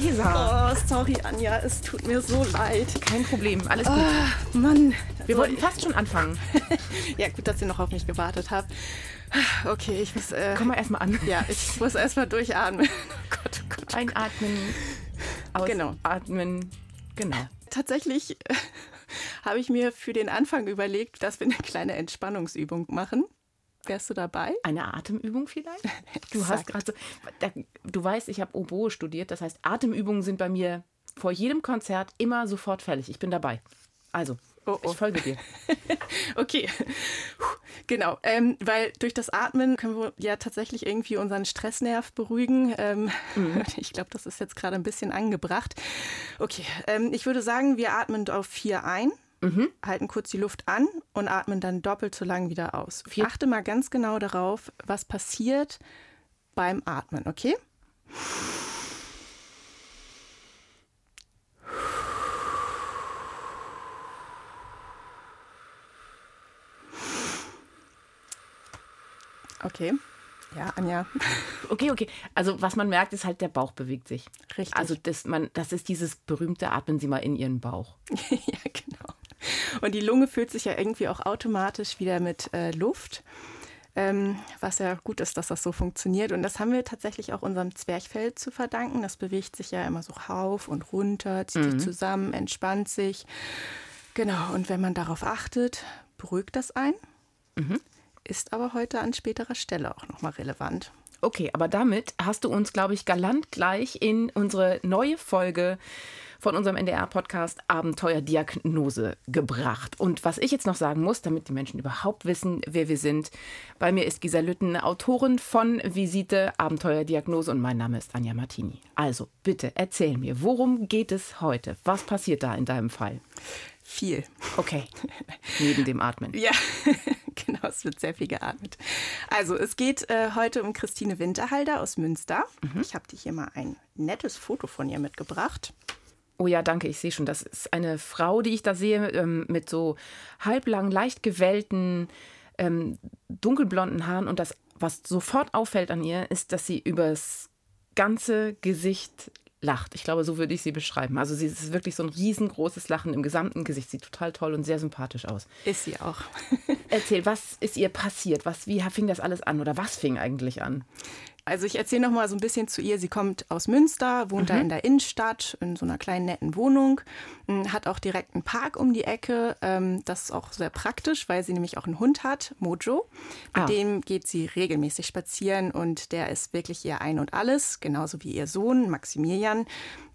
Theresa. Oh, sorry, Anja, es tut mir so leid. Kein Problem, alles gut. Ah, Mann. Wir So, wollten fast schon anfangen. Ja, gut, dass ihr noch auf mich gewartet habt. Okay, ich muss. Äh, Komm mal erstmal an. ja, ich muss erstmal durchatmen. Oh Gott, oh Gott. Einatmen, Genau. ausatmen. Genau. Tatsächlich äh, habe ich mir für den Anfang überlegt, dass wir eine kleine Entspannungsübung machen. Wärst du dabei? Eine Atemübung vielleicht? Du hast gerade so. Da, du weißt, ich habe Oboe studiert. Das heißt, Atemübungen sind bei mir vor jedem Konzert immer sofort fällig. Ich bin dabei. Also, Oh, oh. ich folge dir. Okay, genau, ähm, weil durch das Atmen können wir ja tatsächlich irgendwie unseren Stressnerv beruhigen. Ähm, Ich glaube, das ist jetzt gerade ein bisschen angebracht. Okay, ähm, ich würde sagen, wir atmen auf vier ein, halten kurz die Luft an und atmen dann doppelt so lang wieder aus. Vier- Achte mal ganz genau darauf, was passiert beim Atmen, okay? Okay. Ja, Anja. Okay, okay. Also, was man merkt, ist halt, der Bauch bewegt sich. Richtig. Also, das, man, das ist dieses berühmte Atmen Sie mal in Ihren Bauch. ja, genau. Und die Lunge füllt sich ja irgendwie auch automatisch wieder mit äh, Luft. Ähm, was ja gut ist, dass das so funktioniert. Und das haben wir tatsächlich auch unserem Zwerchfell zu verdanken. Das bewegt sich ja immer so rauf und runter, zieht sich zusammen, entspannt sich. Genau, und wenn man darauf achtet, beruhigt das ein. Ist aber heute an späterer Stelle auch nochmal relevant. Okay, aber damit hast du uns, glaube ich, galant gleich in unsere neue Folge von unserem NDR-Podcast Abenteuerdiagnose gebracht. Und was ich jetzt noch sagen muss, damit die Menschen überhaupt wissen, wer wir sind, bei mir ist Gisa Lütten, Autorin von Visite Abenteuerdiagnose und mein Name ist Anja Martini. Also bitte erzähl mir, worum geht es heute? Was passiert da in deinem Fall? Viel. Okay, neben dem Atmen. Ja, genau, es wird sehr viel geatmet. Also, es geht äh, heute um Christine Winterhalder aus Münster. Ich habe dir hier mal ein nettes Foto von ihr mitgebracht. Oh ja, danke, ich sehe schon. Das ist eine Frau, die ich da sehe, ähm, mit so halblang, leicht gewellten, ähm, dunkelblonden Haaren. Und das, was sofort auffällt an ihr, ist, dass sie übers ganze Gesicht lacht. Ich glaube, so würde ich sie beschreiben. Also sie ist wirklich so ein riesengroßes Lachen im gesamten Gesicht. Sieht total toll und sehr sympathisch aus. Ist sie auch. Erzähl, was ist ihr passiert? Was, wie fing das alles an? Oder was fing eigentlich an? Also ich erzähle noch mal so ein bisschen zu ihr. Sie kommt aus Münster, wohnt da in der Innenstadt in so einer kleinen netten Wohnung, m, hat auch direkt einen Park um die Ecke. Ähm, Das ist auch sehr praktisch, weil sie nämlich auch einen Hund hat, Mojo. Mit Ah. dem geht sie regelmäßig spazieren und der ist wirklich ihr Ein und Alles, genauso wie ihr Sohn Maximilian.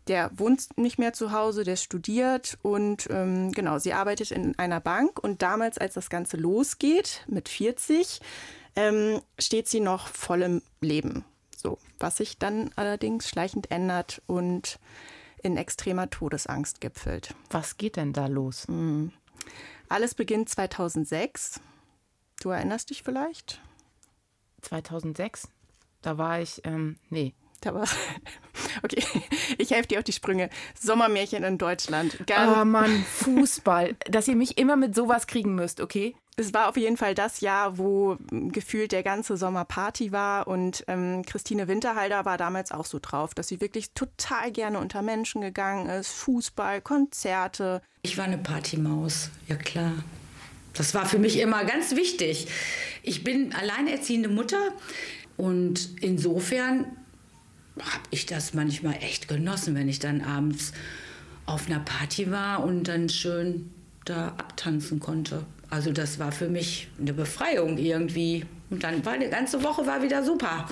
Der wohnt nicht mehr zu Hause, der studiert und ähm, genau, sie arbeitet in einer Bank und damals, als das Ganze losgeht mit 40, ähm, steht sie noch voll im Leben. So, was sich dann allerdings schleichend ändert und in extremer Todesangst gipfelt. Was geht denn da los? Alles beginnt 2006. Du erinnerst dich vielleicht? 2006? Da war ich, ähm, nee, Da war Okay, ich helfe dir auf die Sprünge. Sommermärchen in Deutschland. Ganz, Oh Mann, Fußball. Dass ihr mich immer mit sowas kriegen müsst, okay? Es war auf jeden Fall das Jahr, wo m, gefühlt der ganze Sommer Party war und ähm, Christine Winterhalder war damals auch so drauf, dass sie wirklich total gerne unter Menschen gegangen ist. Fußball, Konzerte. Ich war eine Partymaus, ja klar. Das war für mich immer ganz wichtig. Ich bin alleinerziehende Mutter und insofern habe ich das manchmal echt genossen, wenn ich dann abends auf einer Party war und dann schön da abtanzen konnte. Also das war für mich eine Befreiung irgendwie. Und dann war die ganze Woche war wieder super.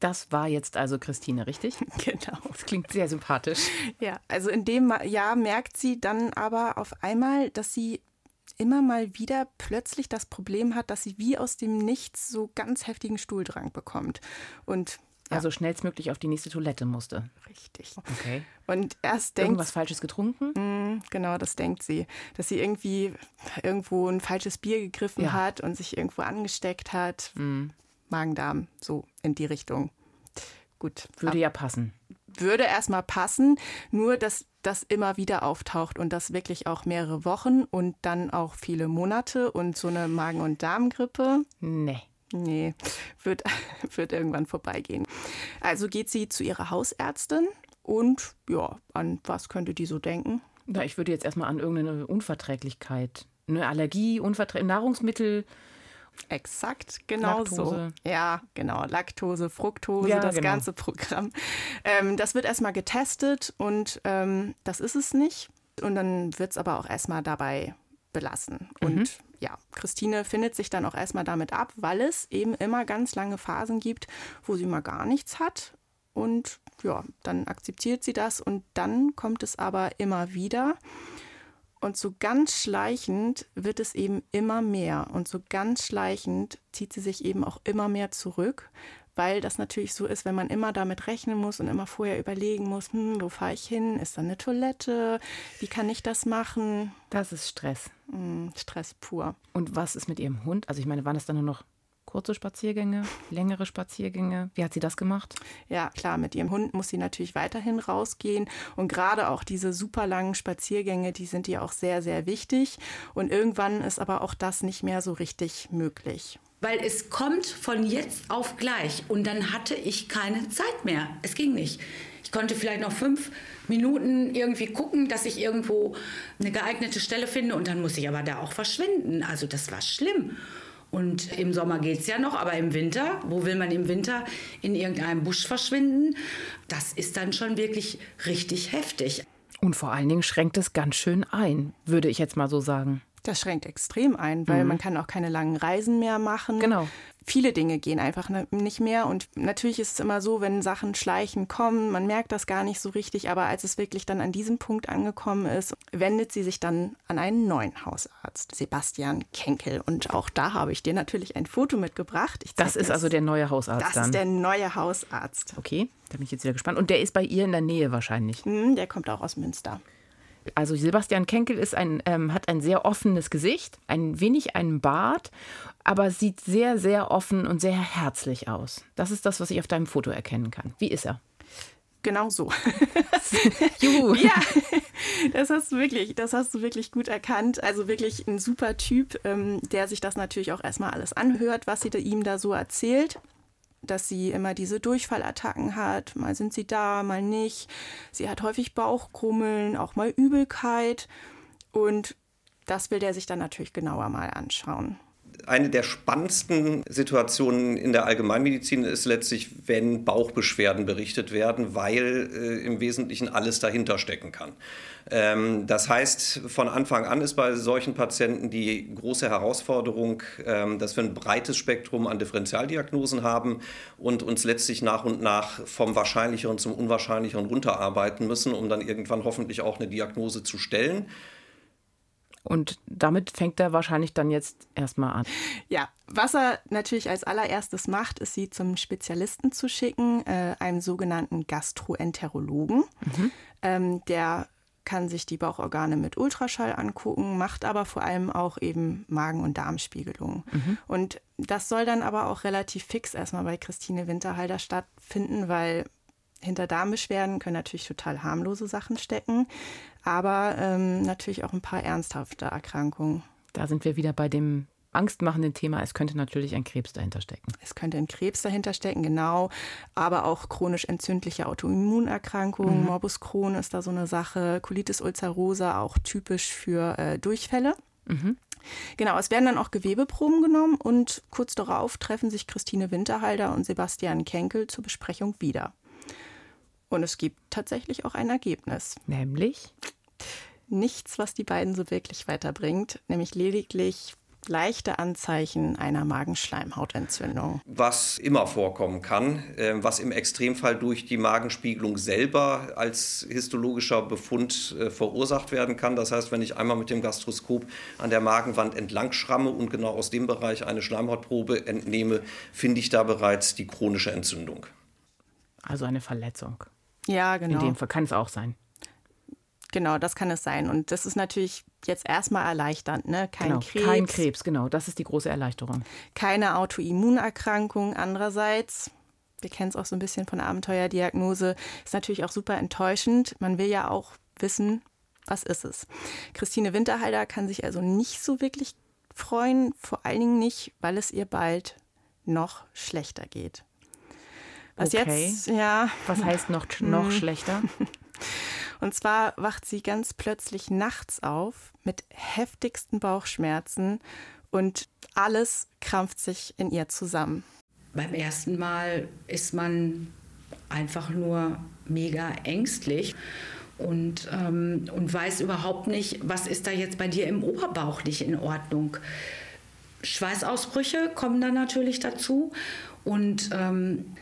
Das war jetzt also Christine, richtig? Genau. Das klingt sehr sympathisch. Ja, also in dem Jahr merkt sie dann aber auf einmal, dass sie immer mal wieder plötzlich das Problem hat, dass sie wie aus dem Nichts so ganz heftigen Stuhldrang bekommt. Und ja, Also schnellstmöglich auf die nächste Toilette musste. richtig. Okay. Und erst denkt Irgendwas Falsches getrunken? Mm, Genau, das denkt sie. Dass sie irgendwie irgendwo ein falsches Bier gegriffen Ja. hat und sich irgendwo angesteckt hat. Magen-Darm, so in die Richtung. Gut. Würde ja passen. Würde erstmal passen, nur dass das immer wieder auftaucht und das wirklich auch mehrere Wochen und dann auch viele Monate und so eine Magen- und Darmgrippe. Nee. Nee, wird, wird irgendwann vorbeigehen. Also geht sie zu ihrer Hausärztin Und ja, an was könnte die so denken? Na, ich würde jetzt erstmal an irgendeine Unverträglichkeit, eine Allergie, Unverträ Nahrungsmittel. Exakt, genau Laktose. so. Ja, genau. Laktose, Fructose, Ja, das genau. ganze Programm. Ähm, das wird erstmal getestet und ähm, das ist es nicht. Und dann wird es aber auch erstmal dabei belassen. Und ja, Christine findet sich dann auch erstmal damit ab, weil es eben immer ganz lange Phasen gibt, wo sie mal gar nichts hat. Und ja, dann akzeptiert sie das und dann kommt es aber immer wieder. Und so ganz schleichend wird es eben immer mehr. Und so ganz schleichend zieht sie sich eben auch immer mehr zurück, weil das natürlich so ist, wenn man immer damit rechnen muss und immer vorher überlegen muss, hm, wo fahre ich hin? Ist da eine Toilette? Wie kann ich das machen? Das ist Stress. Hm, Stress pur. Und was ist mit ihrem Hund? Also ich meine, waren das dann nur noch kurze Spaziergänge, längere Spaziergänge? Wie hat sie das gemacht? Ja, klar, mit ihrem Hund muss sie natürlich weiterhin rausgehen. Und gerade auch diese super langen Spaziergänge, die sind ihr auch sehr, sehr wichtig. Und irgendwann ist aber auch das nicht mehr so richtig möglich. Weil es kommt von jetzt auf gleich und dann hatte ich keine Zeit mehr. Es ging nicht. Ich konnte vielleicht noch fünf Minuten irgendwie gucken, dass ich irgendwo eine geeignete Stelle finde und dann muss ich aber da auch verschwinden. Also das war schlimm. Und im Sommer geht es ja noch, aber im Winter, wo will man im Winter in irgendeinem Busch verschwinden? Das ist dann schon wirklich richtig heftig. Und vor allen Dingen schränkt es ganz schön ein, würde ich jetzt mal so sagen. Das schränkt extrem ein, weil man kann auch keine langen Reisen mehr machen. Genau. Viele Dinge gehen einfach ne- nicht mehr. Und natürlich ist es immer so, wenn Sachen schleichen kommen, man merkt das gar nicht so richtig. Aber als es wirklich dann an diesem Punkt angekommen ist, wendet sie sich dann an einen neuen Hausarzt, Sebastian Kenkel. Und auch da habe ich dir natürlich ein Foto mitgebracht. Das ist also der neue Hausarzt Das dann. ist der neue Hausarzt. okay, da bin ich jetzt wieder gespannt. Und der ist bei ihr in der Nähe wahrscheinlich. Hm, Der kommt auch aus Münster. Also Sebastian Kenkel ist ein, ähm, hat ein sehr offenes Gesicht, ein wenig einen Bart, aber sieht sehr, sehr offen und sehr herzlich aus. Das ist das, was ich auf deinem Foto erkennen kann. Wie ist er? Genau so. Juhu. Ja, das hast du wirklich, das hast du wirklich gut erkannt. Also wirklich ein super Typ, ähm, der sich das natürlich auch erstmal alles anhört, was sie da, ihm da so erzählt. Dass sie immer diese Durchfallattacken hat. Mal sind sie da, mal nicht. Sie hat häufig Bauchkrummeln, auch mal Übelkeit. Und das will der sich dann natürlich genauer mal anschauen. Eine der spannendsten Situationen in der Allgemeinmedizin ist letztlich, wenn Bauchbeschwerden berichtet werden, weil äh, im Wesentlichen alles dahinter stecken kann. Ähm, das heißt, von Anfang an ist bei solchen Patienten die große Herausforderung, ähm, dass wir ein breites Spektrum an Differentialdiagnosen haben und uns letztlich nach und nach vom Wahrscheinlicheren zum Unwahrscheinlicheren runterarbeiten müssen, um dann irgendwann hoffentlich auch eine Diagnose zu stellen. Und damit fängt er wahrscheinlich dann jetzt erstmal an. Ja, was er natürlich als allererstes macht, ist sie zum Spezialisten zu schicken, äh, einem sogenannten Gastroenterologen. Ähm, der kann sich die Bauchorgane mit Ultraschall angucken, macht aber vor allem auch eben Magen- und Darmspiegelungen. Und das soll dann aber auch relativ fix erstmal bei Christine Winterhalter stattfinden, weil hinter Darmbeschwerden können natürlich total harmlose Sachen stecken, aber ähm, natürlich auch ein paar ernsthafte Erkrankungen. Da sind wir wieder bei dem angstmachenden Thema. Es könnte natürlich ein Krebs dahinter stecken. Es könnte ein Krebs dahinter stecken, genau, aber auch chronisch entzündliche Autoimmunerkrankungen. Morbus Crohn ist da so eine Sache. Colitis ulcerosa auch typisch für äh, Durchfälle. Genau, es werden dann auch Gewebeproben genommen und kurz darauf treffen sich Christine Winterhalter und Sebastian Kenkel zur Besprechung wieder. Und es gibt tatsächlich auch ein Ergebnis. Nämlich, Nichts, was die beiden so wirklich weiterbringt, nämlich lediglich leichte Anzeichen einer Magenschleimhautentzündung. was immer vorkommen kann, äh, was im Extremfall durch die Magenspiegelung selber als histologischer Befund äh, verursacht werden kann. Das heißt, wenn ich einmal mit dem Gastroskop an der Magenwand entlang schramme und genau aus dem Bereich eine Schleimhautprobe entnehme, finde ich da bereits die chronische Entzündung. Also eine Verletzung. Ja, In genau. dem Fall kann es auch sein. Genau, das kann es sein. Und das ist natürlich jetzt erstmal erleichternd, ne? Kein genau. Krebs, Kein Krebs, genau. Das ist die große Erleichterung. keine Autoimmunerkrankung. Andererseits, wir kennen es auch so ein bisschen von Abenteuerdiagnose, ist natürlich auch super enttäuschend. Man will ja auch wissen, was ist es. Christine Winterhalter kann sich also nicht so wirklich freuen, vor allen Dingen nicht, weil es ihr bald noch schlechter geht. Was Okay. jetzt, ja. Was heißt noch, noch Hm. schlechter? Und zwar wacht sie ganz plötzlich nachts auf mit heftigsten Bauchschmerzen und alles krampft sich in ihr zusammen. Beim ersten Mal ist man einfach nur mega ängstlich und, ähm, und weiß überhaupt nicht, was ist da jetzt bei dir im Oberbauch nicht in Ordnung. Schweißausbrüche kommen dann natürlich dazu und ähm,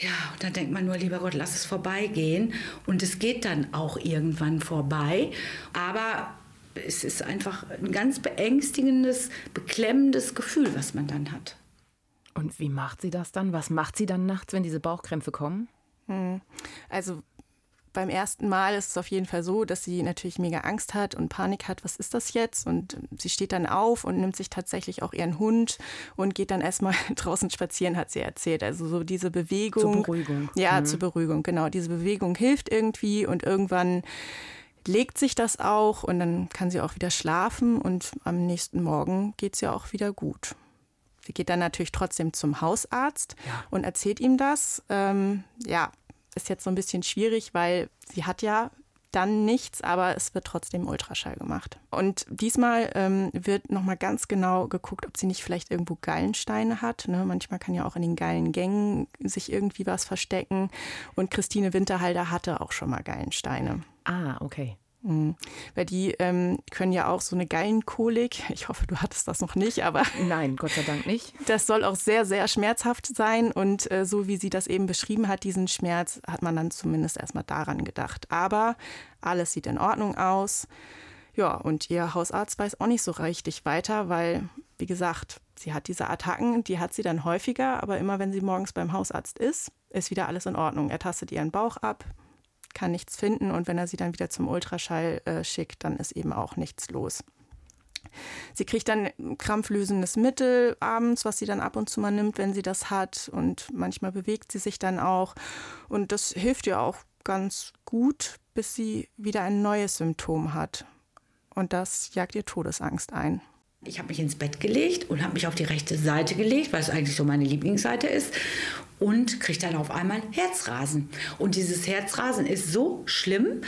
ja, und dann denkt man nur, lieber Gott, lass es vorbeigehen. Und es geht dann auch irgendwann vorbei. Aber es ist einfach ein ganz beängstigendes, beklemmendes Gefühl, was man dann hat. Und wie macht sie das dann? Was macht sie dann nachts, wenn diese Bauchkrämpfe kommen? Also beim ersten Mal ist es auf jeden Fall so, dass sie natürlich mega Angst hat und Panik hat, was ist das jetzt? Und sie steht dann auf und nimmt sich tatsächlich auch ihren Hund und geht dann erstmal draußen spazieren, hat sie erzählt. Also so diese Bewegung. Zur Beruhigung. Ja, Mhm. zur Beruhigung, genau. Diese Bewegung hilft irgendwie und irgendwann legt sich das auch und dann kann sie auch wieder schlafen und am nächsten Morgen geht es ja auch wieder gut. Sie geht dann natürlich trotzdem zum Hausarzt und erzählt ihm das. Ähm, ja, ist jetzt so ein bisschen schwierig, weil sie hat ja dann nichts, aber es wird trotzdem Ultraschall gemacht. Und diesmal ähm, wird nochmal ganz genau geguckt, ob sie nicht vielleicht irgendwo Gallensteine hat. Ne? Manchmal kann ja auch in den Gallengängen sich irgendwie was verstecken. Und Christine Winterhalter hatte auch schon mal Gallensteine. Ah, okay. Mhm. Weil die ähm, können ja auch so eine Gallenkolik. Ich hoffe, du hattest das noch nicht, aber Nein, Gott sei Dank nicht. das soll auch sehr, sehr schmerzhaft sein. Und äh, so wie sie das eben beschrieben hat, diesen Schmerz, hat man dann zumindest erstmal daran gedacht. Aber alles sieht in Ordnung aus. Ja, und ihr Hausarzt weiß auch nicht so richtig weiter, weil, wie gesagt, sie hat diese Attacken, die hat sie dann häufiger, aber immer wenn sie morgens beim Hausarzt ist, ist wieder alles in Ordnung. Er tastet ihren Bauch ab, kann nichts finden und wenn er sie dann wieder zum Ultraschall äh, schickt, dann ist eben auch nichts los. Sie kriegt dann krampflösendes Mittel abends, was sie dann ab und zu mal nimmt, wenn sie das hat. Und manchmal bewegt sie sich dann auch. Und das hilft ihr auch ganz gut, bis sie wieder ein neues Symptom hat. Und das jagt ihr Todesangst ein. Ich habe mich ins Bett gelegt und habe mich auf die rechte Seite gelegt, weil es eigentlich so meine Lieblingsseite ist. Und kriege dann auf einmal Herzrasen. Und dieses Herzrasen ist so schlimm,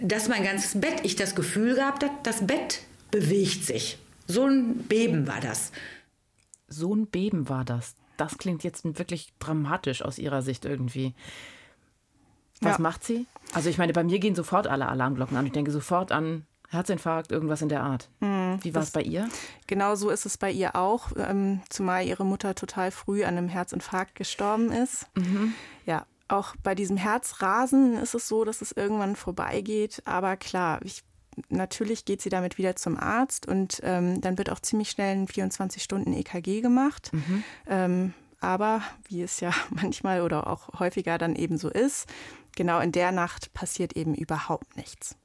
dass mein ganzes Bett, ich das Gefühl gehabt habe, das Bett bewegt sich. So ein Beben war das. So ein Beben war das. Das klingt jetzt wirklich dramatisch aus ihrer Sicht irgendwie. Was Ja. macht sie? Also ich meine, bei mir gehen sofort alle Alarmglocken an. Ich denke sofort an Herzinfarkt, irgendwas in der Art. Wie war es bei ihr? Genau so ist es bei ihr auch, ähm, zumal ihre Mutter total früh an einem Herzinfarkt gestorben ist. Ja, auch bei diesem Herzrasen ist es so, dass es irgendwann vorbeigeht. Aber klar, ich, natürlich geht sie damit wieder zum Arzt und ähm, dann wird auch ziemlich schnell ein 24-Stunden-EKG gemacht. Ähm, aber wie es ja manchmal oder auch häufiger dann eben so ist, genau in der Nacht passiert eben überhaupt nichts.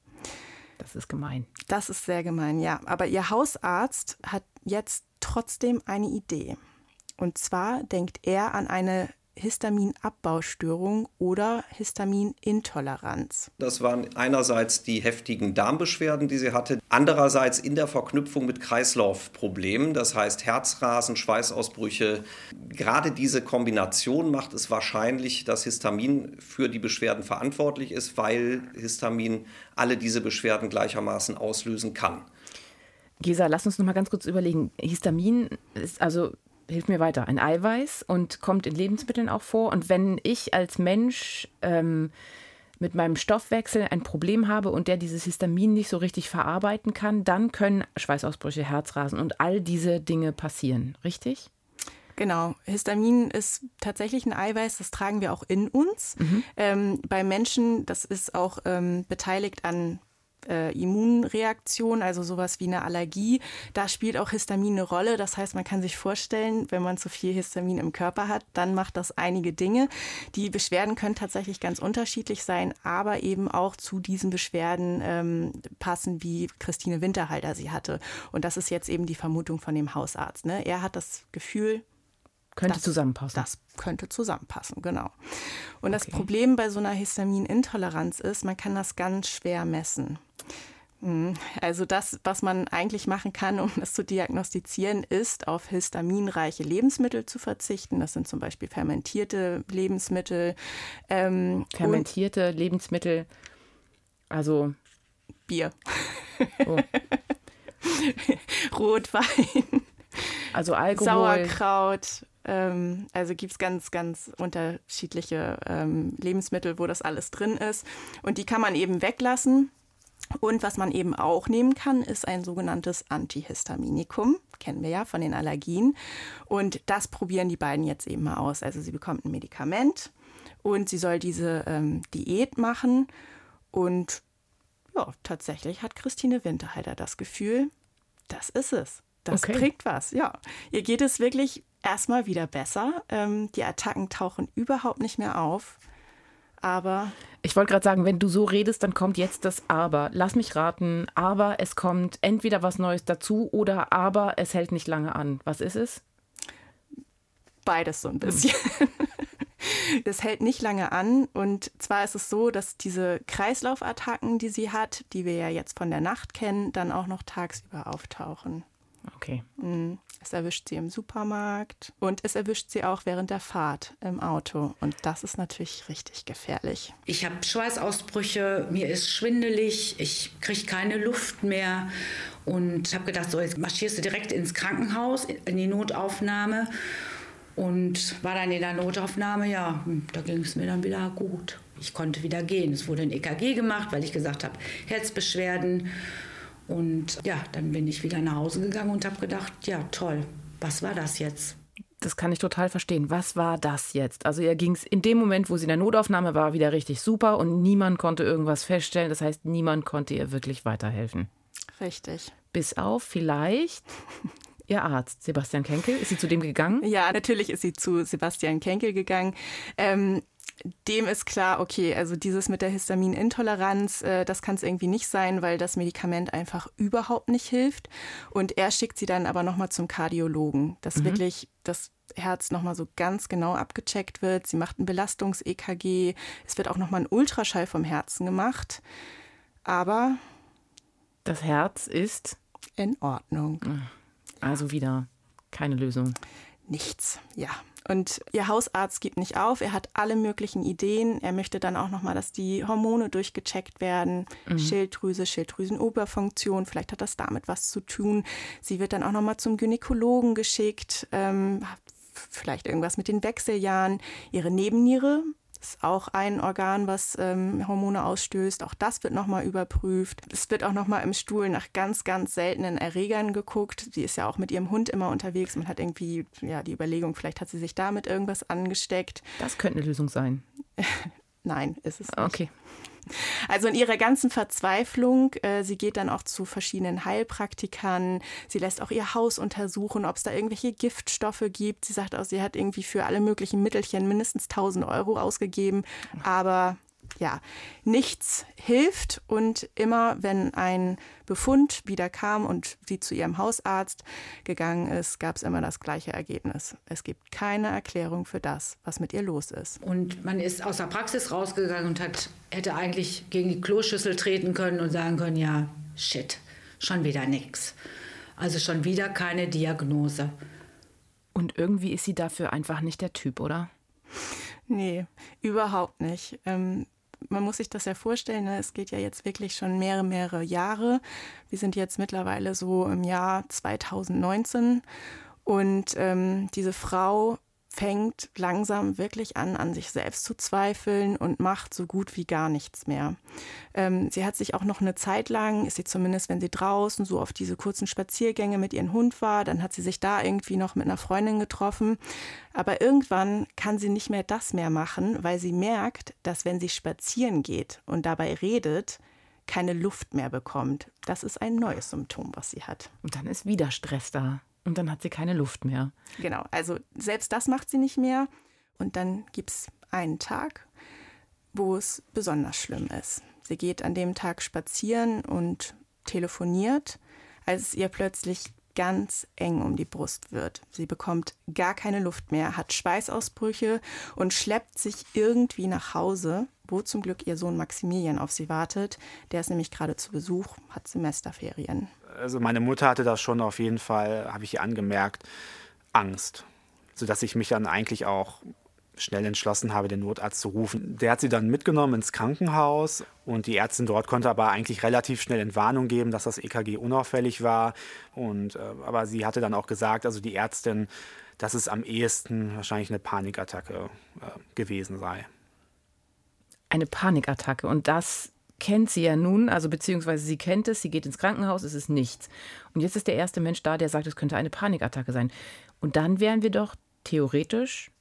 Das ist gemein. Das ist sehr gemein, ja. Aber ihr Hausarzt hat jetzt trotzdem eine Idee. Und zwar denkt er an eine Histaminabbaustörung oder Histaminintoleranz. Das waren einerseits die heftigen Darmbeschwerden, die sie hatte, andererseits in der Verknüpfung mit Kreislaufproblemen, das heißt Herzrasen, Schweißausbrüche. Gerade diese Kombination macht es wahrscheinlich, dass Histamin für die Beschwerden verantwortlich ist, weil Histamin alle diese Beschwerden gleichermaßen auslösen kann. Gesa, lass uns noch mal ganz kurz überlegen. Histamin ist also hilft mir weiter. Ein Eiweiß und kommt in Lebensmitteln auch vor. Und wenn ich als Mensch ähm, mit meinem Stoffwechsel ein Problem habe und der dieses Histamin nicht so richtig verarbeiten kann, dann können Schweißausbrüche, Herzrasen und all diese Dinge passieren. Richtig? Genau, Histamin ist tatsächlich ein Eiweiß, das tragen wir auch in uns. Ähm, bei Menschen, das ist auch ähm, beteiligt an äh, Immunreaktionen, also sowas wie eine Allergie. Da spielt auch Histamin eine Rolle. Das heißt, man kann sich vorstellen, wenn man zu viel Histamin im Körper hat, dann macht das einige Dinge. Die Beschwerden können tatsächlich ganz unterschiedlich sein, aber eben auch zu diesen Beschwerden ähm, passen, wie Christine Winterhalter sie hatte. Und das ist jetzt eben die Vermutung von dem Hausarzt. Ne? Er hat das Gefühl, Könnte das- zusammenpassen. Das könnte zusammenpassen, genau. Und das Okay. Problem bei so einer Histaminintoleranz ist, man kann das ganz schwer messen. Mhm. Also das, was man eigentlich machen kann, um das zu diagnostizieren, ist auf histaminreiche Lebensmittel zu verzichten. Das sind zum Beispiel fermentierte Lebensmittel. Ähm, fermentierte Lebensmittel, also Bier. Oh. Rotwein. Also Alkohol. Sauerkraut. Ähm, also gibt es ganz, ganz unterschiedliche ähm, Lebensmittel, wo das alles drin ist. Und die kann man eben weglassen. Und was man eben auch nehmen kann, ist ein sogenanntes Antihistaminikum. Kennen wir ja von den Allergien. Und das probieren die beiden jetzt eben mal aus. Also sie bekommt ein Medikament und sie soll diese ähm, Diät machen. Und ja, tatsächlich hat Christine Winterhalter das Gefühl, das ist es. Das okay. bringt was, ja. Ihr geht es wirklich erstmal wieder besser. Ähm, die Attacken tauchen überhaupt nicht mehr auf. Aber. Ich wollte gerade sagen, wenn du so redest, dann kommt jetzt das Aber. Lass mich raten. Aber es kommt entweder was Neues dazu oder aber es hält nicht lange an. Was ist es? Beides so ein bisschen. Das hält nicht lange an. Und zwar ist es so, dass diese Kreislaufattacken, die sie hat, die wir ja jetzt von der Nacht kennen, dann auch noch tagsüber auftauchen. Okay. Mhm. Es erwischt sie im Supermarkt und es erwischt sie auch während der Fahrt im Auto. Und das ist natürlich richtig gefährlich. Ich habe Schweißausbrüche, mir ist schwindelig, ich kriege keine Luft mehr und habe gedacht, so jetzt marschierst du direkt ins Krankenhaus, in die Notaufnahme. Und war dann in der Notaufnahme, ja, hm, da ging es mir dann wieder gut. Ich konnte wieder gehen. Es wurde ein EKG gemacht, weil ich gesagt habe, Herzbeschwerden. Und ja, dann bin ich wieder nach Hause gegangen und habe gedacht, ja, toll, was war das jetzt? Das kann ich total verstehen. Was war das jetzt? Also ihr ging es in dem Moment, wo sie in der Notaufnahme war, wieder richtig super und niemand konnte irgendwas feststellen. Das heißt, niemand konnte ihr wirklich weiterhelfen. Richtig. Bis auf vielleicht Ihr Arzt, Sebastian Kenkel, ist sie zu dem gegangen? Ja, natürlich ist sie zu Sebastian Kenkel gegangen. Ähm, dem ist klar, okay, also dieses mit der Histaminintoleranz, äh, das kann es irgendwie nicht sein, weil das Medikament einfach überhaupt nicht hilft. Und er schickt sie dann aber nochmal zum Kardiologen, dass mhm. wirklich das Herz nochmal so ganz genau abgecheckt wird. Sie macht ein Belastungs-EKG. Es wird auch nochmal ein Ultraschall vom Herzen gemacht. Aber das Herz ist in Ordnung. Also wieder keine Lösung. Nichts, ja. Und ihr Hausarzt gibt nicht auf. Er hat alle möglichen Ideen. Er möchte dann auch nochmal, dass die Hormone durchgecheckt werden. Mhm. Schilddrüse, Schilddrüsenoberfunktion. Vielleicht hat das damit was zu tun. Sie wird dann auch nochmal zum Gynäkologen geschickt. Ähm, vielleicht irgendwas mit den Wechseljahren. Ihre Nebenniere ist auch ein Organ, was ähm, Hormone ausstößt. Auch das wird nochmal überprüft. Es wird auch nochmal im Stuhl nach ganz, ganz seltenen Erregern geguckt. Die ist ja auch mit ihrem Hund immer unterwegs. Man hat irgendwie ja, die Überlegung, vielleicht hat sie sich damit irgendwas angesteckt. Das könnte eine Lösung sein. Nein, ist es nicht. Okay. Also in ihrer ganzen Verzweiflung, äh, sie geht dann auch zu verschiedenen Heilpraktikern. Sie lässt auch ihr Haus untersuchen, ob es da irgendwelche Giftstoffe gibt. Sie sagt auch, sie hat irgendwie für alle möglichen Mittelchen mindestens 1000 Euro ausgegeben. Aber ja, nichts hilft und immer wenn ein Befund wieder kam und sie zu ihrem Hausarzt gegangen ist, gab es immer das gleiche Ergebnis. Es gibt keine Erklärung für das, was mit ihr los ist. Und man ist aus der Praxis rausgegangen und hat, hätte eigentlich gegen die Kloschüssel treten können und sagen können, ja, shit, schon wieder nichts. Also schon wieder keine Diagnose. Und irgendwie ist sie dafür einfach nicht der Typ, oder? Nee, überhaupt nicht. Ähm, man muss sich das ja vorstellen, ne? es geht ja jetzt wirklich schon mehrere, mehrere Jahre. Wir sind jetzt mittlerweile so im Jahr 2019 und ähm, diese Frau fängt langsam wirklich an, an sich selbst zu zweifeln und macht so gut wie gar nichts mehr. Ähm, sie hat sich auch noch eine Zeit lang, ist sie zumindest, wenn sie draußen so auf diese kurzen Spaziergänge mit ihrem Hund war, dann hat sie sich da irgendwie noch mit einer Freundin getroffen. Aber irgendwann kann sie nicht mehr das mehr machen, weil sie merkt, dass wenn sie spazieren geht und dabei redet, keine Luft mehr bekommt. Das ist ein neues Symptom, was sie hat. Und dann ist wieder Stress da. Und dann hat sie keine Luft mehr. Genau, also selbst das macht sie nicht mehr. Und dann gibt es einen Tag, wo es besonders schlimm ist. Sie geht an dem Tag spazieren und telefoniert, als es ihr plötzlich ganz eng um die Brust wird. Sie bekommt gar keine Luft mehr, hat Schweißausbrüche und schleppt sich irgendwie nach Hause, wo zum Glück ihr Sohn Maximilian auf sie wartet. Der ist nämlich gerade zu Besuch, hat Semesterferien. Also meine Mutter hatte das schon auf jeden Fall, habe ich ihr angemerkt, Angst, sodass ich mich dann eigentlich auch schnell entschlossen habe, den Notarzt zu rufen. Der hat sie dann mitgenommen ins Krankenhaus und die Ärztin dort konnte aber eigentlich relativ schnell Entwarnung geben, dass das EKG unauffällig war. Und, äh, aber sie hatte dann auch gesagt, also die Ärztin, dass es am ehesten wahrscheinlich eine Panikattacke äh, gewesen sei. Eine Panikattacke und das kennt sie ja nun, also beziehungsweise sie kennt es, sie geht ins Krankenhaus, es ist nichts. Und jetzt ist der erste Mensch da, der sagt, es könnte eine Panikattacke sein. Und dann wären wir doch theoretisch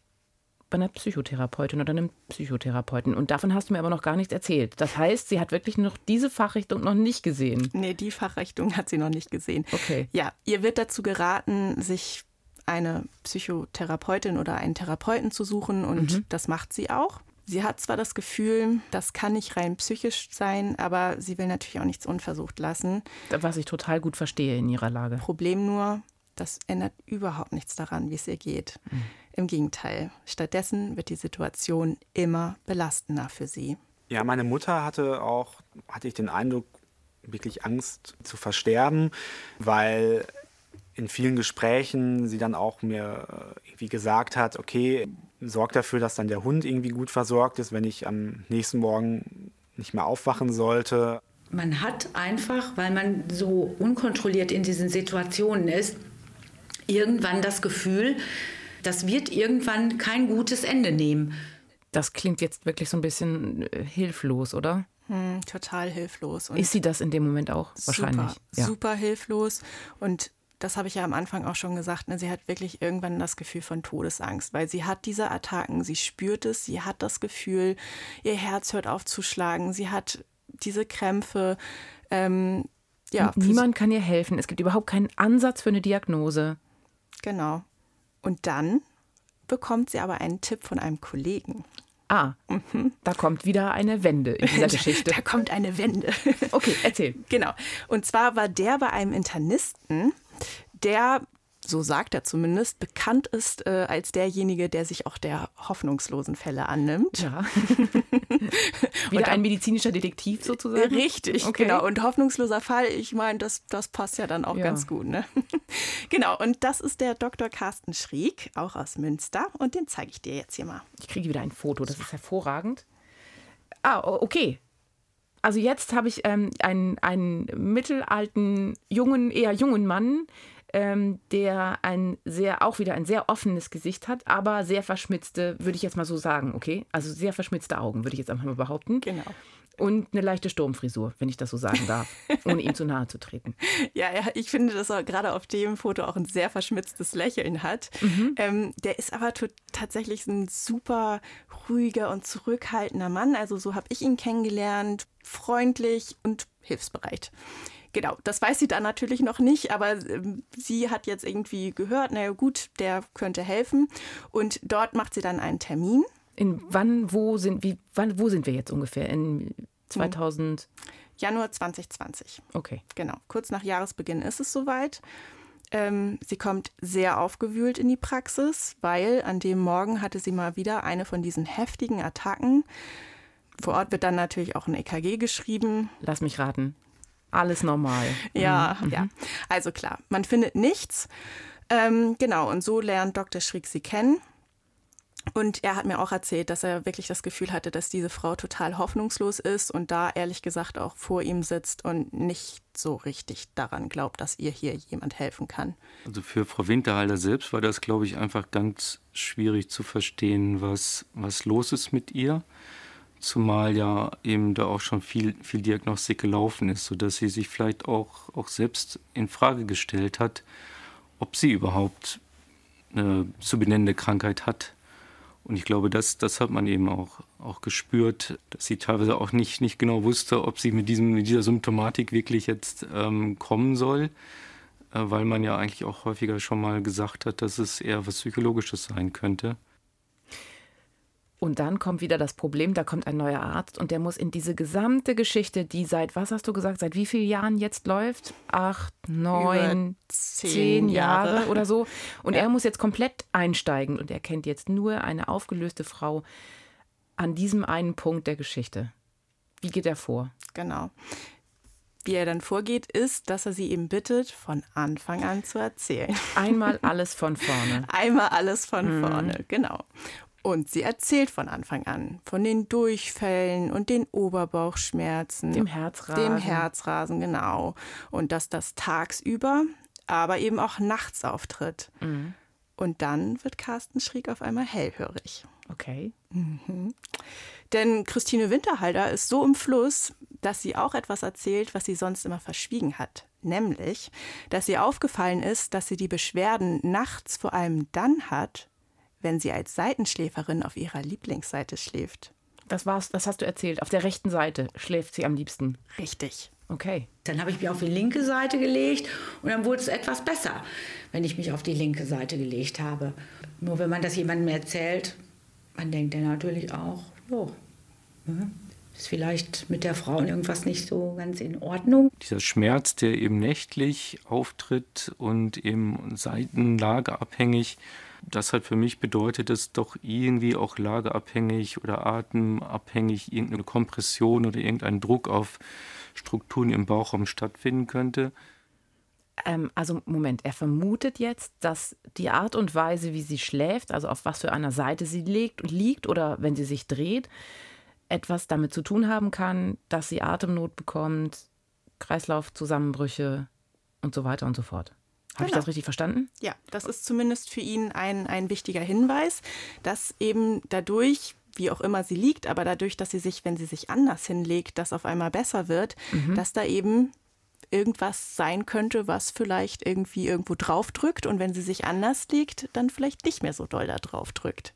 bei einer Psychotherapeutin oder einem Psychotherapeuten. Und davon hast du mir aber noch gar nichts erzählt. Das heißt, sie hat wirklich noch diese Fachrichtung noch nicht gesehen. Nee, die Fachrichtung hat sie noch nicht gesehen. Okay. Ja, ihr wird dazu geraten, sich eine Psychotherapeutin oder einen Therapeuten zu suchen und mhm. das macht sie auch. Sie hat zwar das Gefühl, das kann nicht rein psychisch sein, aber sie will natürlich auch nichts unversucht lassen. Was ich total gut verstehe in ihrer Lage. Problem nur, das ändert überhaupt nichts daran, wie es ihr geht. Mhm. Im Gegenteil, stattdessen wird die Situation immer belastender für sie. Ja, meine Mutter hatte auch, hatte ich den Eindruck, wirklich Angst zu versterben, weil in vielen Gesprächen sie dann auch mir äh, irgendwie gesagt hat, okay, sorg dafür, dass dann der Hund irgendwie gut versorgt ist, wenn ich am nächsten Morgen nicht mehr aufwachen sollte. Man hat einfach, weil man so unkontrolliert in diesen Situationen ist, irgendwann das Gefühl, das wird irgendwann kein gutes Ende nehmen. Das klingt jetzt wirklich so ein bisschen äh, hilflos, oder? Hm, total hilflos. Und ist sie das in dem Moment auch? Wahrscheinlich. Super, ja. super hilflos. Und das habe ich ja am Anfang auch schon gesagt, ne, sie hat wirklich irgendwann das Gefühl von Todesangst, weil sie hat diese Attacken, sie spürt es, sie hat das Gefühl, ihr Herz hört auf zu schlagen, sie hat diese Krämpfe. Ähm, ja, niemand kann ihr helfen. Es gibt überhaupt keinen Ansatz für eine Diagnose. Genau. Und dann bekommt sie aber einen Tipp von einem Kollegen. Ah, mhm. da kommt wieder eine Wende in dieser Geschichte. da kommt eine Wende. Okay, erzähl. Genau. Und zwar war der bei einem Internisten, der so sagt er zumindest, bekannt ist äh, als derjenige, der sich auch der hoffnungslosen Fälle annimmt. Ja. Wieder ein medizinischer Detektiv sozusagen. Richtig, okay. genau. Und hoffnungsloser Fall, ich meine, das, das passt ja dann auch ja. ganz gut. Ne? genau, und das ist der Dr. Carsten Schrieg, auch aus Münster. Und den zeige ich dir jetzt hier mal. Ich kriege wieder ein Foto, das ist hervorragend. Ah, okay. Also jetzt habe ich ähm, einen, einen mittelalten, jungen, eher jungen Mann, ähm, der ein sehr, auch wieder ein sehr offenes Gesicht hat, aber sehr verschmitzte, würde ich jetzt mal so sagen, okay? Also sehr verschmitzte Augen, würde ich jetzt einfach mal behaupten. Genau. Und eine leichte Sturmfrisur, wenn ich das so sagen darf, ohne ihm zu nahe zu treten. Ja, ja ich finde, dass er gerade auf dem Foto auch ein sehr verschmitztes Lächeln hat. Mhm. Ähm, der ist aber tatsächlich ein super ruhiger und zurückhaltender Mann. Also so habe ich ihn kennengelernt, freundlich und hilfsbereit. Genau, das weiß sie dann natürlich noch nicht, aber ähm, sie hat jetzt irgendwie gehört, naja gut, der könnte helfen. Und dort macht sie dann einen Termin. In wann, wo sind, wie, wann, wo sind wir jetzt ungefähr? In 2000? Januar 2020. Okay. Genau, kurz nach Jahresbeginn ist es soweit. Ähm, sie kommt sehr aufgewühlt in die Praxis, weil an dem Morgen hatte sie mal wieder eine von diesen heftigen Attacken. Vor Ort wird dann natürlich auch ein EKG geschrieben. Lass mich raten alles normal. Ja, mhm. ja. Also klar, man findet nichts. Ähm, genau, und so lernt Dr. Schrieg sie kennen. Und er hat mir auch erzählt, dass er wirklich das Gefühl hatte, dass diese Frau total hoffnungslos ist und da ehrlich gesagt auch vor ihm sitzt und nicht so richtig daran glaubt, dass ihr hier jemand helfen kann. Also für Frau Winterhalter selbst war das, glaube ich, einfach ganz schwierig zu verstehen, was, was los ist mit ihr zumal ja eben da auch schon viel, viel Diagnostik gelaufen ist, sodass sie sich vielleicht auch, auch selbst in Frage gestellt hat, ob sie überhaupt eine zu benennende Krankheit hat. Und ich glaube, das, das hat man eben auch, auch gespürt, dass sie teilweise auch nicht, nicht genau wusste, ob sie mit, diesem, mit dieser Symptomatik wirklich jetzt ähm, kommen soll, äh, weil man ja eigentlich auch häufiger schon mal gesagt hat, dass es eher was Psychologisches sein könnte. Und dann kommt wieder das Problem, da kommt ein neuer Arzt und der muss in diese gesamte Geschichte, die seit, was hast du gesagt, seit wie vielen Jahren jetzt läuft? Acht, neun, zehn zehn Jahre, Jahre. oder so. Und Ja. er muss jetzt komplett einsteigen und er kennt jetzt nur eine aufgelöste Frau an diesem einen Punkt der Geschichte. Wie geht er vor? Genau. Wie er dann vorgeht, ist, dass er sie eben bittet, von Anfang an zu erzählen. Einmal alles von vorne. Einmal alles von vorne, genau. Und sie erzählt von Anfang an von den Durchfällen und den Oberbauchschmerzen, Dem Herzrasen. dem Herzrasen, genau. Und dass das tagsüber, aber eben auch nachts auftritt. Und dann wird Carsten Schrieg auf einmal hellhörig. Okay. Denn Christine Winterhalter ist so im Fluss, dass sie auch etwas erzählt, was sie sonst immer verschwiegen hat. Nämlich, dass ihr aufgefallen ist, dass sie die Beschwerden nachts vor allem dann hat, wenn sie als Seitenschläferin auf ihrer Lieblingsseite schläft. Das war's, das hast du erzählt. Auf der rechten Seite schläft sie am liebsten. Richtig. Okay. Dann habe ich mich auf die linke Seite gelegt und dann wurde es etwas besser, wenn ich mich auf die linke Seite gelegt habe. Nur wenn man das jemandem erzählt, man denkt ja natürlich auch, oh, ne, ist vielleicht mit der Frau irgendwas nicht so ganz in Ordnung. Dieser Schmerz, der eben nächtlich auftritt und eben seitenlageabhängig, das hat für mich bedeutet, dass doch irgendwie auch lageabhängig oder atemabhängig irgendeine Kompression oder irgendein Druck auf Strukturen im Bauchraum stattfinden könnte. Ähm, also Moment, er vermutet jetzt, dass die Art und Weise, wie sie schläft, also auf was für einer Seite sie liegt, liegt oder wenn sie sich dreht, etwas damit zu tun haben kann, dass sie Atemnot bekommt, Kreislaufzusammenbrüche und so weiter und so fort. Habe ich Genau. das richtig verstanden? Ja, das ist zumindest für ihn ein, ein wichtiger Hinweis, dass eben dadurch, wie auch immer sie liegt, aber dadurch, dass sie sich, wenn sie sich anders hinlegt, das auf einmal besser wird, dass da eben irgendwas sein könnte, was vielleicht irgendwie irgendwo draufdrückt und wenn sie sich anders legt, dann vielleicht nicht mehr so doll da drauf drückt.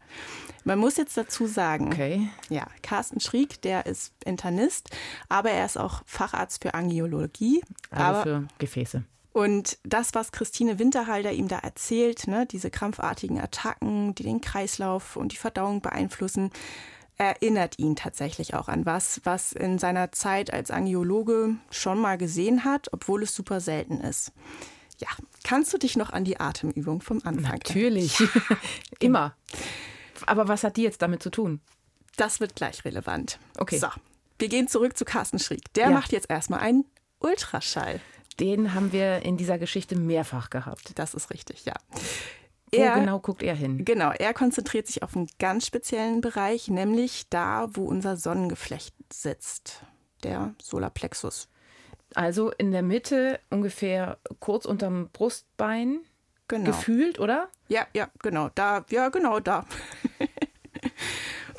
Man muss jetzt dazu sagen, Okay. ja, Carsten Schrieg, der ist Internist, aber er ist auch Facharzt für Angiologie. Also aber für Gefäße. Und das, was Christine Winterhalter ihm da erzählt, ne, diese krampfartigen Attacken, die den Kreislauf und die Verdauung beeinflussen, erinnert ihn tatsächlich auch an was, was in seiner Zeit als Angiologe schon mal gesehen hat, obwohl es super selten ist. Ja, kannst du dich noch an die Atemübung vom Anfang erinnern? Natürlich. Immer. Aber was hat die jetzt damit zu tun? Das wird gleich relevant. Okay. So, wir gehen zurück zu Carsten Schrieg. Der Ja. macht jetzt erstmal einen Ultraschall. Den haben wir in dieser Geschichte mehrfach gehabt. Das ist richtig, ja. Wo Er- genau guckt er hin? Genau, er konzentriert sich auf einen ganz speziellen Bereich, nämlich da, wo unser Sonnengeflecht sitzt, der Solarplexus. Also in der Mitte, ungefähr kurz unterm Brustbein, Genau. gefühlt, oder? Ja, ja, genau, da, ja, genau da.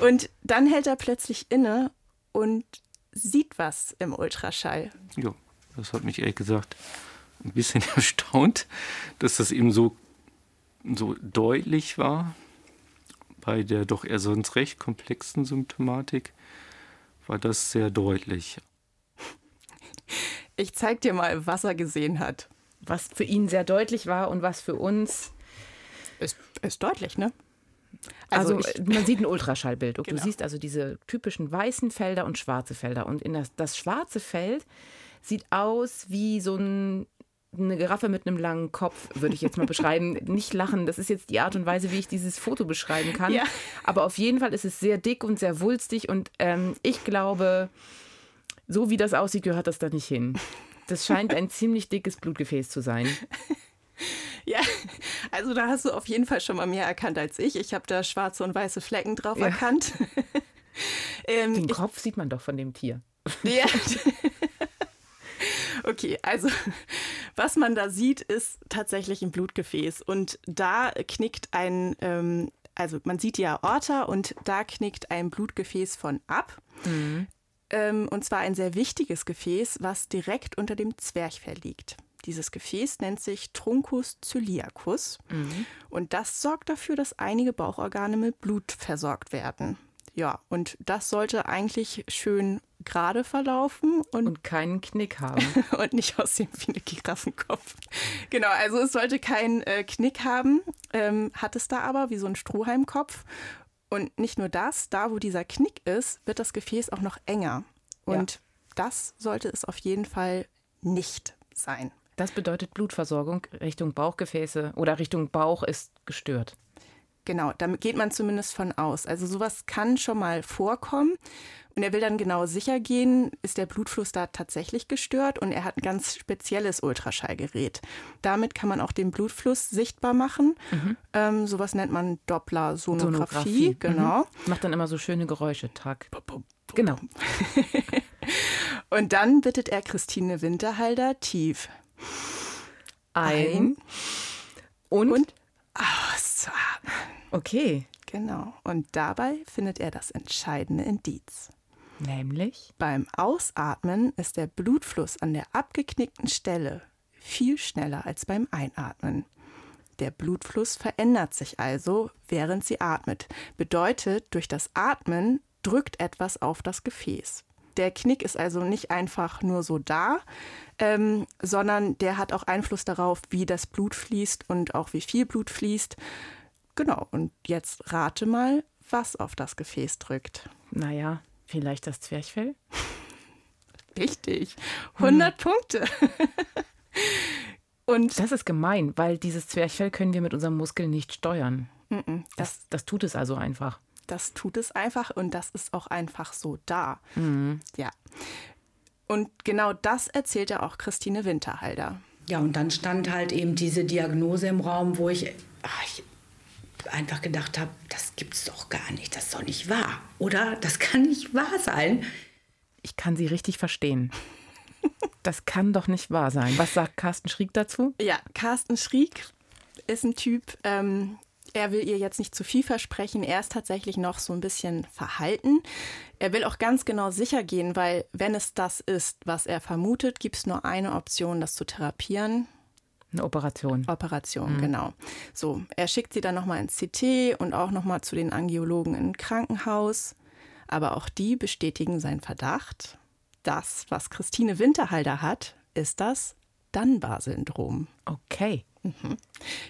und dann hält er plötzlich inne und sieht was im Ultraschall. Ja, das hat mich ehrlich gesagt ein bisschen erstaunt, dass das eben so, so deutlich war. Bei der doch eher sonst recht komplexen Symptomatik war das sehr deutlich. Ich zeig dir mal, was er gesehen hat. Was für ihn sehr deutlich war und was für uns. Ist, ist deutlich, ne? Also, ich- man sieht ein Ultraschallbild. Du Genau. siehst also diese typischen weißen Felder und schwarze Felder. Und in das, das schwarze Feld sieht aus wie so ein, eine Giraffe mit einem langen Kopf, würde ich jetzt mal beschreiben. Nicht lachen, das ist jetzt die Art und Weise, wie ich dieses Foto beschreiben kann. Ja. Aber auf jeden Fall ist es sehr dick und sehr wulstig. Und ähm, ich glaube, so wie das aussieht, gehört das da nicht hin. Das scheint ein ziemlich dickes Blutgefäß zu sein. Ja, also da hast du auf jeden Fall schon mal mehr erkannt als ich. Ich habe da schwarze und weiße Flecken drauf Ja. erkannt. ähm, Den Kopf sieht man doch von dem Tier. ja. Okay, also was man da sieht, ist tatsächlich ein Blutgefäß. Und da knickt ein, ähm, also man sieht die Aorta und da knickt ein Blutgefäß von ab. Ähm, und zwar ein sehr wichtiges Gefäß, was direkt unter dem Zwerchfell liegt. Dieses Gefäß nennt sich Truncus celiacus und das sorgt dafür, dass einige Bauchorgane mit Blut versorgt werden. Ja, und das sollte eigentlich schön gerade verlaufen und, Und keinen Knick haben. und nicht aussehen wie ein Giraffenkopf. Genau, also es sollte keinen äh, Knick haben, ähm, hat es da aber wie so ein Strohhalmkopf. Und nicht nur das, da wo dieser Knick ist, wird das Gefäß auch noch enger. Und ja. das sollte es auf jeden Fall nicht sein. Das bedeutet Blutversorgung Richtung Bauchgefäße oder Richtung Bauch ist gestört. Genau, da geht man zumindest von aus. Also sowas kann schon mal vorkommen. Und er will dann genau sicher gehen, ist der Blutfluss da tatsächlich gestört und er hat ein ganz spezielles Ultraschallgerät. Damit kann man auch den Blutfluss sichtbar machen. Mhm. Ähm, sowas nennt man Doppler-Sonographie. Genau. Mhm. Macht dann immer so schöne Geräusche. Tag. Genau. und dann bittet er Christine Winterhalder tief ein, ein und, und auszuatmen. Okay. Genau. Und dabei findet er das entscheidende Indiz. Nämlich? Beim Ausatmen ist der Blutfluss an der abgeknickten Stelle viel schneller als beim Einatmen. Der Blutfluss verändert sich also, während sie atmet. Bedeutet, durch das Atmen drückt etwas auf das Gefäß. Der Knick ist also nicht einfach nur so da, ähm, sondern der hat auch Einfluss darauf, wie das Blut fließt und auch wie viel Blut fließt. Genau, und jetzt rate mal, was auf das Gefäß drückt. Naja, vielleicht das Zwerchfell? Richtig, 100 hm. Punkte. und das ist gemein, weil dieses Zwerchfell können wir mit unserem Muskel nicht steuern. Das, das tut es also einfach das tut es einfach und das ist auch einfach so da. Mhm. Ja. Und genau das erzählte auch Christine Winterhalder. Ja, und dann stand halt eben diese Diagnose im Raum, wo ich, ach, ich einfach gedacht habe, das gibt's doch gar nicht, das ist doch nicht wahr, oder? Das kann nicht wahr sein. Ich kann Sie richtig verstehen. Das kann doch nicht wahr sein. Was sagt Carsten Schrieg dazu? Ja, Carsten Schrieg ist ein Typ, ähm, er will ihr jetzt nicht zu viel versprechen. Er ist tatsächlich noch so ein bisschen verhalten. Er will auch ganz genau sicher gehen, weil wenn es das ist, was er vermutet, gibt es nur eine Option, das zu therapieren. Eine Operation. Operation, mhm. genau. So, er schickt sie dann nochmal ins CT und auch nochmal zu den Angiologen im Krankenhaus. Aber auch die bestätigen seinen Verdacht. Das, was Christine Winterhalder hat, ist das Dunbar-Syndrom. Okay. Mhm.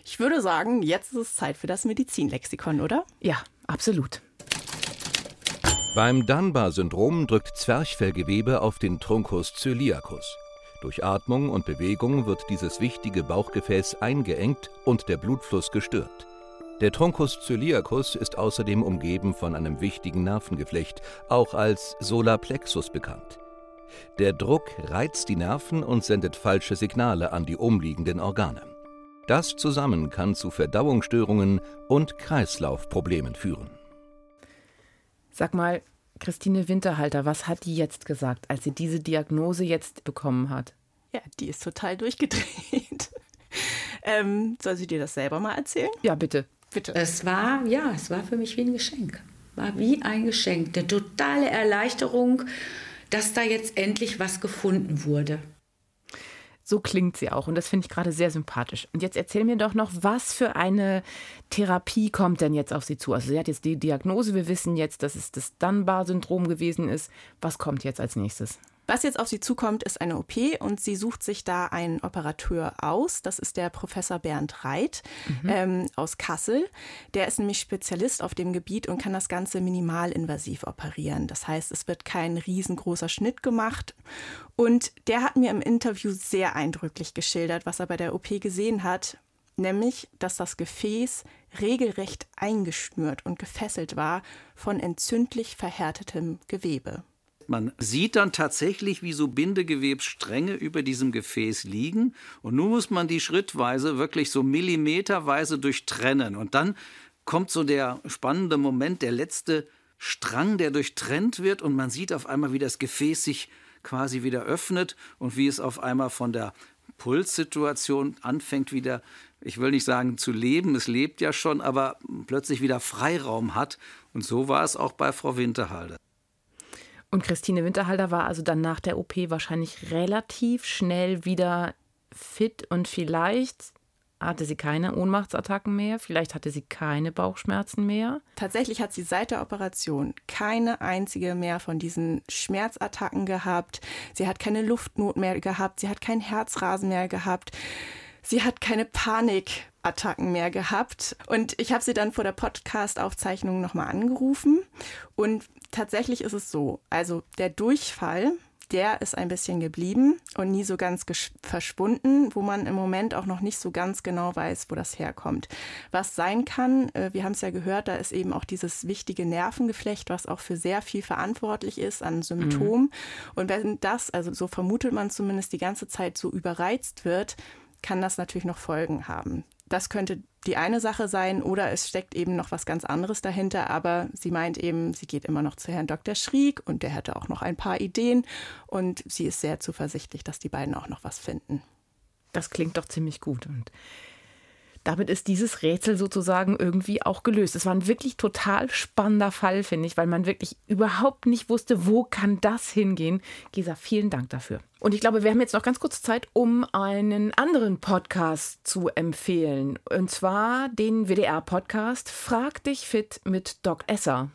Ich würde sagen, jetzt ist es Zeit für das Medizinlexikon, oder? Ja, absolut. Beim Dunbar-Syndrom drückt Zwerchfellgewebe auf den Truncus coeliacus. Durch Atmung und Bewegung wird dieses wichtige Bauchgefäß eingeengt und der Blutfluss gestört. Der Truncus coeliacus ist außerdem umgeben von einem wichtigen Nervengeflecht, auch als Solarplexus bekannt. Der Druck reizt die Nerven und sendet falsche Signale an die umliegenden Organe. Das zusammen kann zu Verdauungsstörungen und Kreislaufproblemen führen. Sag mal, Christine Winterhalter, was hat die jetzt gesagt, als sie diese Diagnose jetzt bekommen hat? Ja, die ist total durchgedreht. ähm, soll sie dir das selber mal erzählen? Ja, bitte. Bitte. Es war, ja, es war für mich wie ein Geschenk. War wie ein Geschenk. Eine totale Erleichterung, dass da jetzt endlich was gefunden wurde. So klingt sie auch und das finde ich gerade sehr sympathisch. Und jetzt erzähl mir doch noch, was für eine Therapie kommt denn jetzt auf sie zu? Also sie hat jetzt die Diagnose, wir wissen jetzt, dass es das Dunbar-Syndrom gewesen ist. Was kommt jetzt als nächstes? Was jetzt auf sie zukommt, ist eine OP und sie sucht sich da einen Operateur aus. Das ist der Professor Bernd Reit mhm. ähm, aus Kassel. Der ist nämlich Spezialist auf dem Gebiet und kann das Ganze minimalinvasiv operieren. Das heißt, es wird kein riesengroßer Schnitt gemacht. Und der hat mir im Interview sehr eindrücklich geschildert, was er bei der OP gesehen hat, nämlich, dass das Gefäß regelrecht eingeschnürt und gefesselt war von entzündlich verhärtetem Gewebe. Man sieht dann tatsächlich, wie so Bindegewebsstränge über diesem Gefäß liegen. Und nun muss man die schrittweise, wirklich so millimeterweise durchtrennen. Und dann kommt so der spannende Moment, der letzte Strang, der durchtrennt wird. Und man sieht auf einmal, wie das Gefäß sich quasi wieder öffnet und wie es auf einmal von der Pulssituation anfängt wieder, ich will nicht sagen zu leben, es lebt ja schon, aber plötzlich wieder Freiraum hat. Und so war es auch bei Frau Winterhalde. Und Christine Winterhalter war also dann nach der OP wahrscheinlich relativ schnell wieder fit und vielleicht hatte sie keine Ohnmachtsattacken mehr, vielleicht hatte sie keine Bauchschmerzen mehr. Tatsächlich hat sie seit der Operation keine einzige mehr von diesen Schmerzattacken gehabt. Sie hat keine Luftnot mehr gehabt, sie hat kein Herzrasen mehr gehabt. Sie hat keine Panik Attacken mehr gehabt. Und ich habe sie dann vor der Podcast-Aufzeichnung nochmal angerufen. Und tatsächlich ist es so, also der Durchfall, der ist ein bisschen geblieben und nie so ganz verschwunden, wo man im Moment auch noch nicht so ganz genau weiß, wo das herkommt. Was sein kann, äh, wir haben es ja gehört, da ist eben auch dieses wichtige Nervengeflecht, was auch für sehr viel verantwortlich ist an Symptomen. Mhm. Und wenn das, also so vermutet man zumindest, die ganze Zeit so überreizt wird, kann das natürlich noch Folgen haben. Das könnte die eine Sache sein oder es steckt eben noch was ganz anderes dahinter. Aber sie meint eben, sie geht immer noch zu Herrn Dr. Schrieg und der hätte auch noch ein paar Ideen und sie ist sehr zuversichtlich, dass die beiden auch noch was finden. Das klingt doch ziemlich gut und damit ist dieses Rätsel sozusagen irgendwie auch gelöst. Es war ein wirklich total spannender Fall, finde ich, weil man wirklich überhaupt nicht wusste, wo kann das hingehen. Gesa, vielen Dank dafür. Und ich glaube, wir haben jetzt noch ganz kurz Zeit, um einen anderen Podcast zu empfehlen. Und zwar den WDR-Podcast Frag dich fit mit Doc Esser.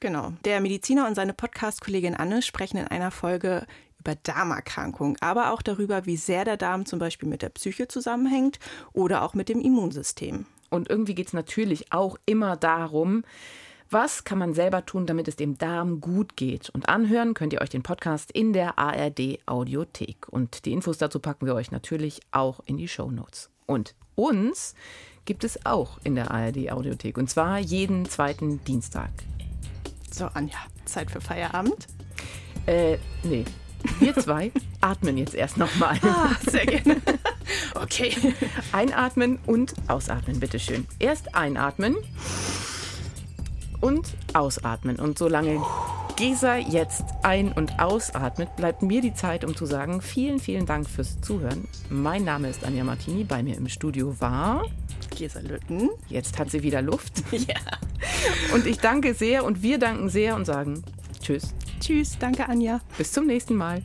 Genau. Der Mediziner und seine Podcast-Kollegin Anne sprechen in einer Folge über Darmerkrankungen, aber auch darüber, wie sehr der Darm zum Beispiel mit der Psyche zusammenhängt oder auch mit dem Immunsystem. Und irgendwie geht es natürlich auch immer darum, was kann man selber tun, damit es dem Darm gut geht? Und anhören könnt ihr euch den Podcast in der ARD Audiothek. Und die Infos dazu packen wir euch natürlich auch in die Show Notes. Und uns gibt es auch in der ARD Audiothek. Und zwar jeden zweiten Dienstag. So, Anja, Zeit für Feierabend? Äh, nee, wir zwei atmen jetzt erst nochmal. Ah, sehr gerne. Okay. Einatmen und ausatmen, bitteschön. Erst einatmen und ausatmen. Und solange Gesa jetzt ein- und ausatmet, bleibt mir die Zeit, um zu sagen, vielen, vielen Dank fürs Zuhören. Mein Name ist Anja Martini. Bei mir im Studio war Gesa Lütten. Jetzt hat sie wieder Luft. Ja. Und ich danke sehr und wir danken sehr und sagen Tschüss. Tschüss, danke Anja. Bis zum nächsten Mal.